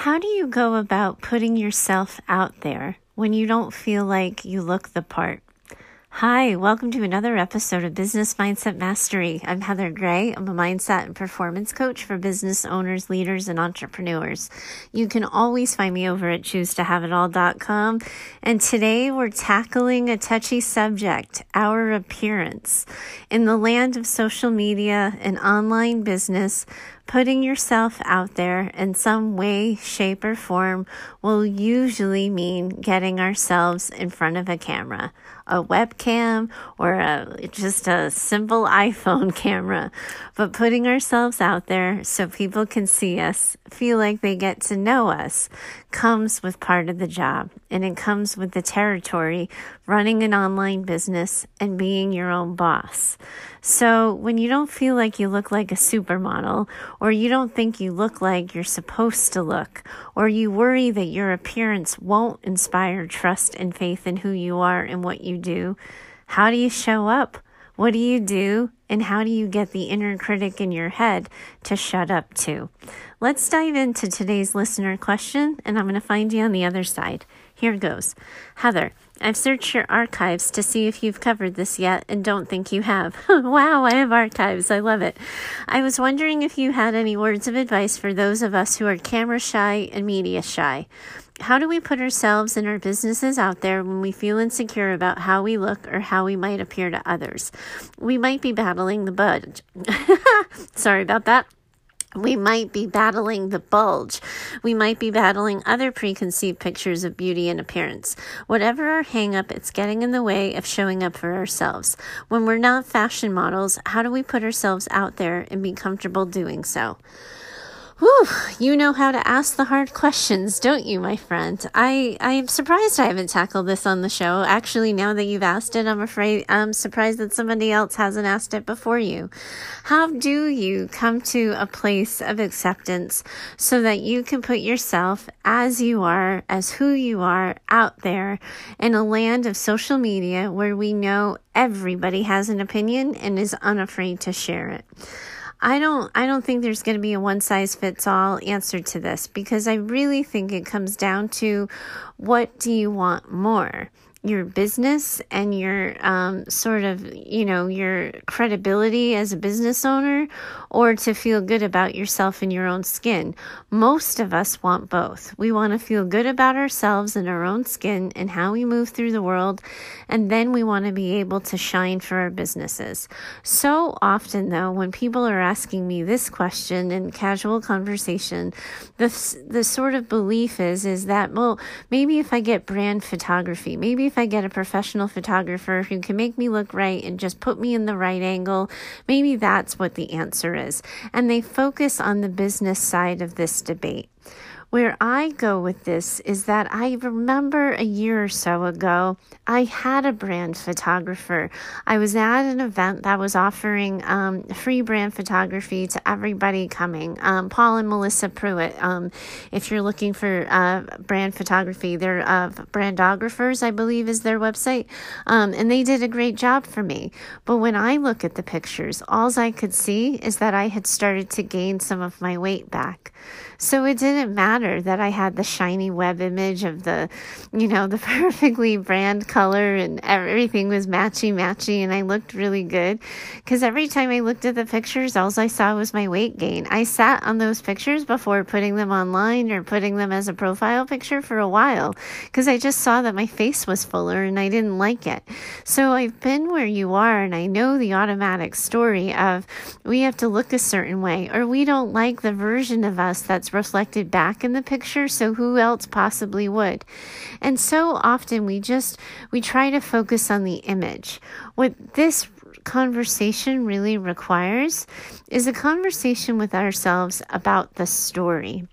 How do you go about putting yourself out there when you don't feel like you look the part? Hi, welcome to another episode of Business Mindset Mastery. I'm Heather Gray. I'm a mindset and performance coach for business owners, leaders, and entrepreneurs. You can always find me over at choosetohaveitall.com. And today we're tackling a touchy subject, our appearance. In the land of social media and online business, putting yourself out there in some way, shape, or form will usually mean getting ourselves in front of a camera a webcam or a, just a simple iPhone camera, but putting ourselves out there so people can see us, feel like they get to know us, comes with part of the job. And it comes with the territory running an online business and being your own boss. So when you don't feel like you look like a supermodel, or you don't think you look like you're supposed to look, or you worry that your appearance won't inspire trust and faith in who you are and what you do, how do you show up? What do you do? And how do you get the inner critic in your head to shut up too? Let's dive into today's listener question, and I'm going to find you on the other side. Here goes. Heather, I've searched your archives to see if you've covered this yet and don't think you have. wow, I have archives. I love it. I was wondering if you had any words of advice for those of us who are camera shy and media shy. How do we put ourselves and our businesses out there when we feel insecure about how we look or how we might appear to others? We might be battling the bud. Sorry about that. We might be battling the bulge. We might be battling other preconceived pictures of beauty and appearance. Whatever our hangup, it's getting in the way of showing up for ourselves. When we're not fashion models, how do we put ourselves out there and be comfortable doing so? Whew, you know how to ask the hard questions, don't you, my friend? I, I am surprised I haven't tackled this on the show. Actually, now that you've asked it, I'm afraid I'm surprised that somebody else hasn't asked it before you. How do you come to a place of acceptance so that you can put yourself as you are, as who you are out there in a land of social media where we know everybody has an opinion and is unafraid to share it? I don't I don't think there's going to be a one size fits all answer to this because I really think it comes down to what do you want more? Your business and your um, sort of, you know, your credibility as a business owner or to feel good about yourself in your own skin. Most of us want both. We want to feel good about ourselves and our own skin and how we move through the world. And then we want to be able to shine for our businesses. So often, though, when people are asking me this question in casual conversation, the, the sort of belief is, is that, well, maybe if I get brand photography, maybe if I get a professional photographer who can make me look right and just put me in the right angle, maybe that's what the answer is. And they focus on the business side of this debate. Where I go with this is that I remember a year or so ago, I had a brand photographer. I was at an event that was offering um, free brand photography to everybody coming. Um, Paul and Melissa Pruitt. Um, if you're looking for uh, brand photography, they're uh, brandographers, I believe, is their website. Um, and they did a great job for me. But when I look at the pictures, all I could see is that I had started to gain some of my weight back. So it didn't matter that I had the shiny web image of the, you know, the perfectly brand color and everything was matchy matchy and I looked really good. Because every time I looked at the pictures, all I saw was my weight gain. I sat on those pictures before putting them online or putting them as a profile picture for a while because I just saw that my face was fuller and I didn't like it. So I've been where you are and I know the automatic story of we have to look a certain way or we don't like the version of us that's reflected back in the picture, so who else possibly would? And so often we just we try to focus on the image. What this conversation really requires is a conversation with ourselves about the story.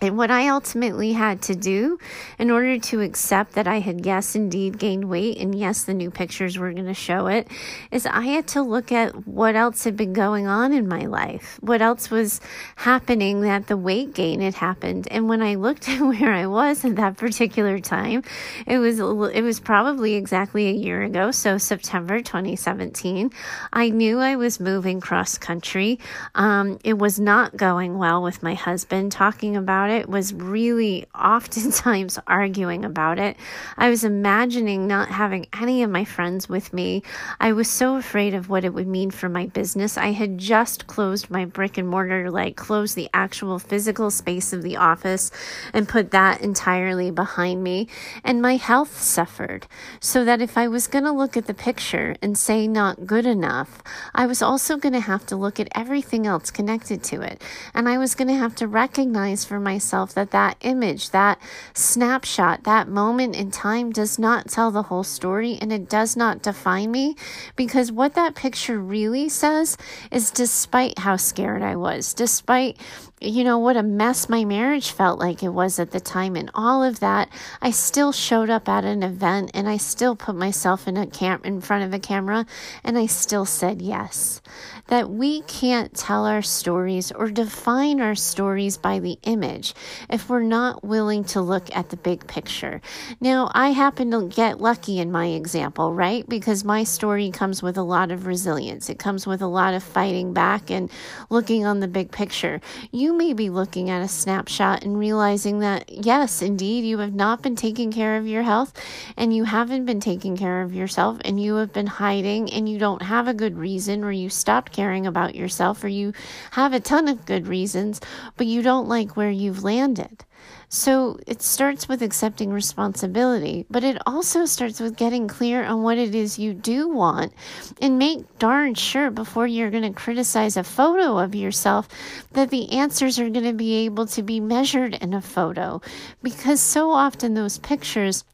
And what I ultimately had to do in order to accept that I had, yes, indeed gained weight, and yes, the new pictures were going to show it, is I had to look at what else had been going on in my life, what else was happening that the weight gain had happened. And when I looked at where I was at that particular time, it was it was probably exactly a year ago, so September 2017. I knew I was moving cross country. Um, it was not going well with my husband. Talking about about it was really oftentimes arguing about it. I was imagining not having any of my friends with me. I was so afraid of what it would mean for my business. I had just closed my brick and mortar, like closed the actual physical space of the office and put that entirely behind me. And my health suffered. So that if I was going to look at the picture and say not good enough, I was also going to have to look at everything else connected to it. And I was going to have to recognize for myself that that image, that snapshot, that moment in time does not tell the whole story and it does not define me because what that picture really says is despite how scared I was, despite you know, what a mess my marriage felt like it was at the time and all of that. I still showed up at an event and I still put myself in a cam in front of a camera and I still said yes. That we can't tell our stories or define our stories by the image if we're not willing to look at the big picture. Now, I happen to get lucky in my example, right? Because my story comes with a lot of resilience. It comes with a lot of fighting back and looking on the big picture. You you may be looking at a snapshot and realizing that, yes, indeed, you have not been taking care of your health and you haven't been taking care of yourself and you have been hiding and you don't have a good reason or you stopped caring about yourself or you have a ton of good reasons, but you don't like where you've landed. So it starts with accepting responsibility, but it also starts with getting clear on what it is you do want and make darn sure before you're going to criticize a photo of yourself that the answers are going to be able to be measured in a photo. Because so often those pictures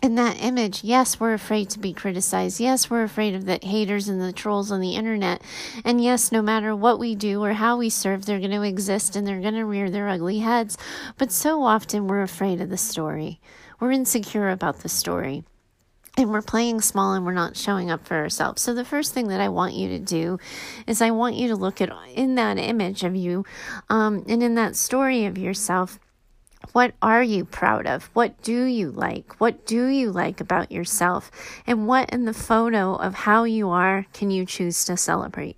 in that image, yes, we're afraid to be criticized. Yes, we're afraid of the haters and the trolls on the internet. And yes, no matter what we do or how we serve, they're going to exist and they're going to rear their ugly heads. But so often we're afraid of the story. We're insecure about the story. And we're playing small and we're not showing up for ourselves. So, the first thing that I want you to do is I want you to look at in that image of you um, and in that story of yourself what are you proud of? What do you like? What do you like about yourself? And what in the photo of how you are can you choose to celebrate?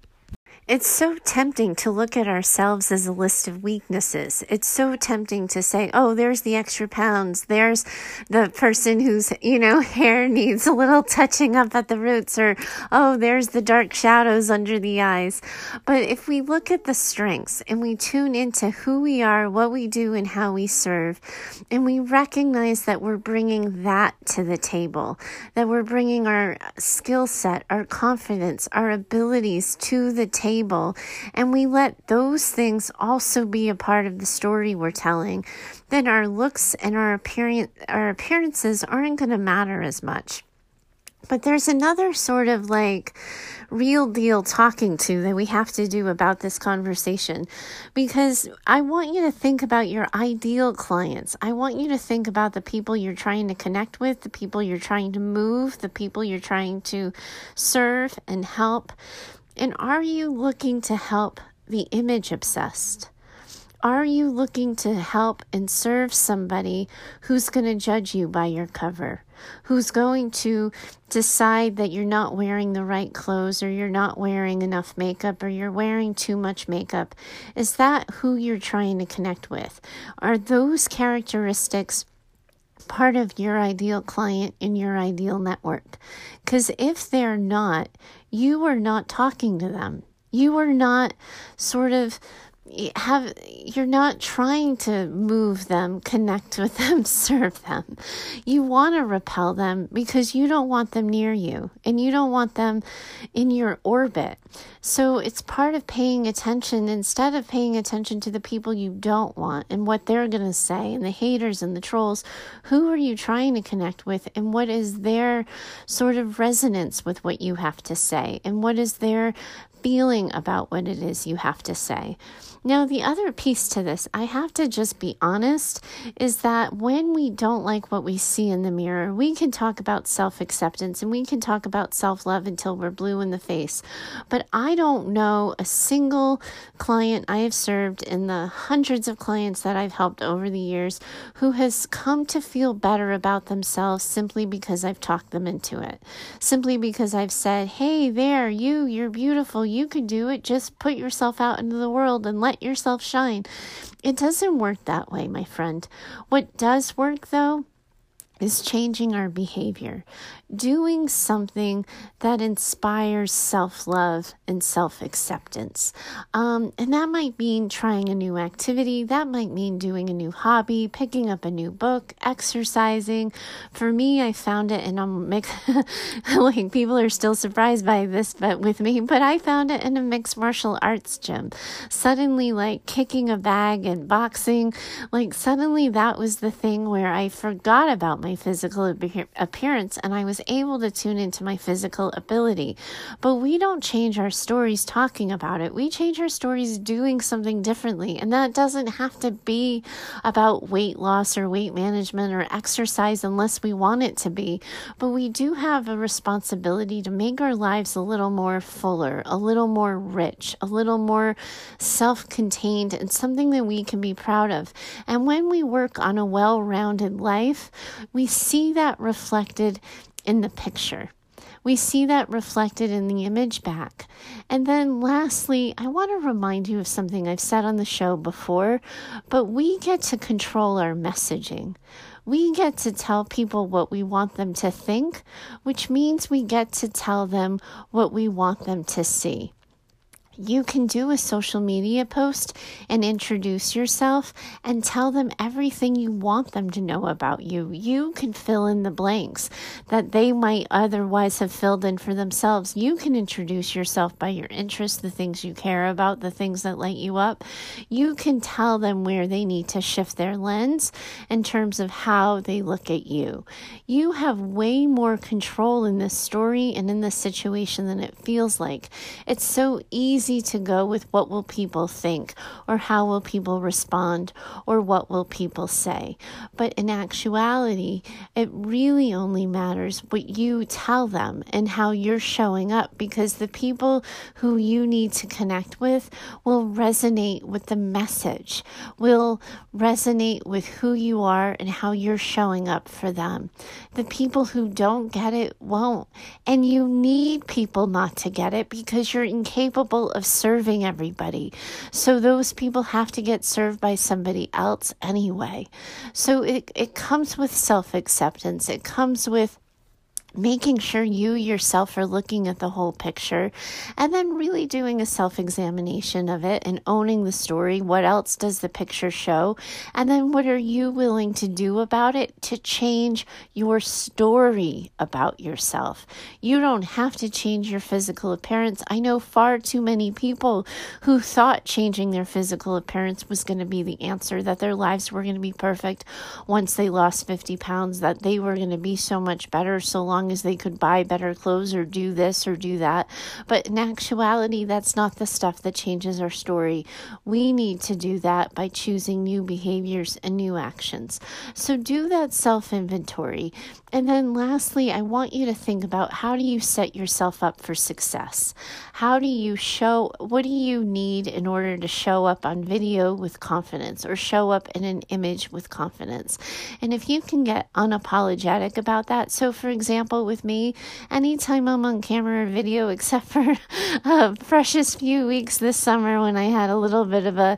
It's so tempting to look at ourselves as a list of weaknesses. It's so tempting to say, oh, there's the extra pounds. There's the person whose, you know, hair needs a little touching up at the roots, or oh, there's the dark shadows under the eyes. But if we look at the strengths and we tune into who we are, what we do, and how we serve, and we recognize that we're bringing that to the table, that we're bringing our skill set, our confidence, our abilities to the table table and we let those things also be a part of the story we're telling, then our looks and our appearance our appearances aren't going to matter as much. But there's another sort of like real deal talking to that we have to do about this conversation because I want you to think about your ideal clients. I want you to think about the people you're trying to connect with, the people you're trying to move, the people you're trying to serve and help. And are you looking to help the image obsessed? Are you looking to help and serve somebody who's going to judge you by your cover? Who's going to decide that you're not wearing the right clothes or you're not wearing enough makeup or you're wearing too much makeup? Is that who you're trying to connect with? Are those characteristics part of your ideal client in your ideal network. Because if they're not, you are not talking to them. You are not sort of have you're not trying to move them, connect with them, serve them. You want to repel them because you don't want them near you and you don't want them in your orbit. So it's part of paying attention instead of paying attention to the people you don't want and what they're going to say and the haters and the trolls. Who are you trying to connect with and what is their sort of resonance with what you have to say and what is their feeling about what it is you have to say. Now, the other piece to this, I have to just be honest, is that when we don't like what we see in the mirror, we can talk about self acceptance and we can talk about self love until we're blue in the face. But I don't know a single client I have served in the hundreds of clients that I've helped over the years who has come to feel better about themselves simply because I've talked them into it. Simply because I've said, hey, there, you, you're beautiful, you can do it. Just put yourself out into the world and let yourself shine. It doesn't work that way, my friend. What does work though is changing our behavior, doing something that inspires self love and self acceptance. Um, and that might mean trying a new activity, that might mean doing a new hobby, picking up a new book, exercising. For me, I found it, and I'm mixed, like people are still surprised by this, but with me, but I found it in a mixed martial arts gym. Suddenly, like kicking a bag and boxing, like suddenly that was the thing where I forgot about my my physical appearance and I was able to tune into my physical ability. But we don't change our stories talking about it. We change our stories doing something differently. And that doesn't have to be about weight loss or weight management or exercise unless we want it to be. But we do have a responsibility to make our lives a little more fuller, a little more rich, a little more self contained, and something that we can be proud of. And when we work on a well rounded life, we we see that reflected in the picture. We see that reflected in the image back. And then, lastly, I want to remind you of something I've said on the show before, but we get to control our messaging. We get to tell people what we want them to think, which means we get to tell them what we want them to see you can do a social media post and introduce yourself and tell them everything you want them to know about you. You can fill in the blanks that they might otherwise have filled in for themselves. You can introduce yourself by your interests, the things you care about, the things that light you up. You can tell them where they need to shift their lens in terms of how they look at you. You have way more control in this story and in this situation than it feels like. It's so easy easy to go with what will people think or how will people respond or what will people say. But in actuality, it really only matters what you tell them and how you're showing up because the people who you need to connect with will resonate with the message, will resonate with who you are and how you're showing up for them. The people who don't get it won't. And you need people not to get it because you're incapable of of serving everybody. So those people have to get served by somebody else anyway. So it, it comes with self acceptance, it comes with making sure you yourself are looking at the whole picture and then really doing a self examination of it and owning the story. What else does the picture show? And then what are you willing to do about it to change your story about yourself? You don't have to change your physical appearance. I know far too many people who thought changing their physical appearance was going to be the answer, that their lives were going to be perfect once they lost 50 pounds, that they were going to be so much better so long long as they could buy better clothes or do this or do that. But in actuality, that's not the stuff that changes our story. We need to do that by choosing new behaviors and new actions. So do that self inventory. And then lastly, I want you to think about how do you set yourself up for success? How do you show, what do you need in order to show up on video with confidence or show up in an image with confidence? And if you can get unapologetic about that, so for example, with me, anytime I'm on camera or video, except for uh, a precious few weeks this summer when I had a little bit of a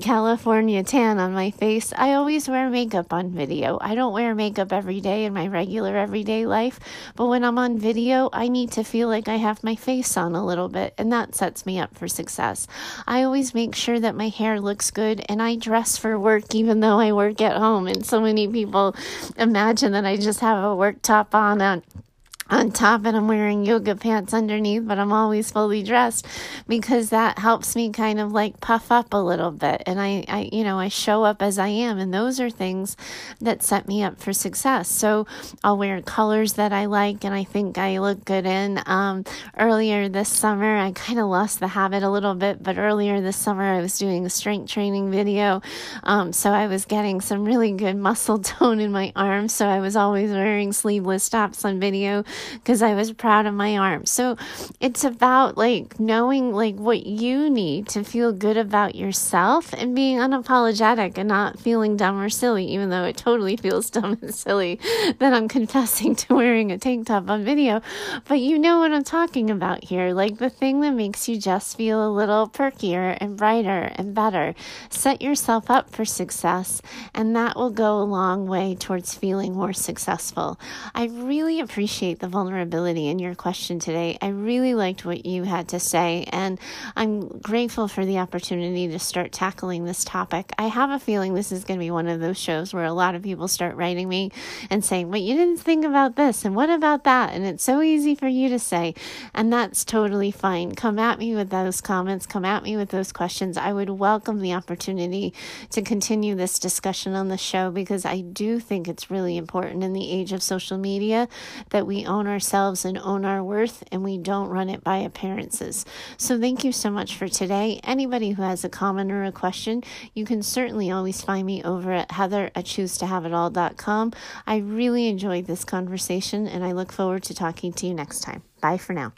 California tan on my face, I always wear makeup on video. I don't wear makeup every day in my regular everyday life. But when I'm on video, I need to feel like I have my face on a little bit, and that sets me up for success. I always make sure that my hair looks good and I dress for work even though I work at home. And so many people imagine that I just have a work top on. On on top and I'm wearing yoga pants underneath, but I'm always fully dressed because that helps me kind of like puff up a little bit. And I, I, you know, I show up as I am. And those are things that set me up for success. So I'll wear colors that I like and I think I look good in. Um, earlier this summer, I kind of lost the habit a little bit, but earlier this summer, I was doing a strength training video. Um, so I was getting some really good muscle tone in my arms. So I was always wearing sleeveless tops on video because I was proud of my arms. So it's about like knowing like what you need to feel good about yourself and being unapologetic and not feeling dumb or silly, even though it totally feels dumb and silly that I'm confessing to wearing a tank top on video. But you know what I'm talking about here. Like the thing that makes you just feel a little perkier and brighter and better. Set yourself up for success, and that will go a long way towards feeling more successful. I really appreciate the vulnerability in your question today. I really liked what you had to say, and I'm grateful for the opportunity to start tackling this topic. I have a feeling this is going to be one of those shows where a lot of people start writing me and saying, But you didn't think about this, and what about that? And it's so easy for you to say, and that's totally fine. Come at me with those comments, come at me with those questions. I would welcome the opportunity to continue this discussion on the show because I do think it's really important in the age of social media that we own ourselves and own our worth and we don't run it by appearances. So thank you so much for today. Anybody who has a comment or a question, you can certainly always find me over at heather at choosetohaveitall.com. I really enjoyed this conversation and I look forward to talking to you next time. Bye for now.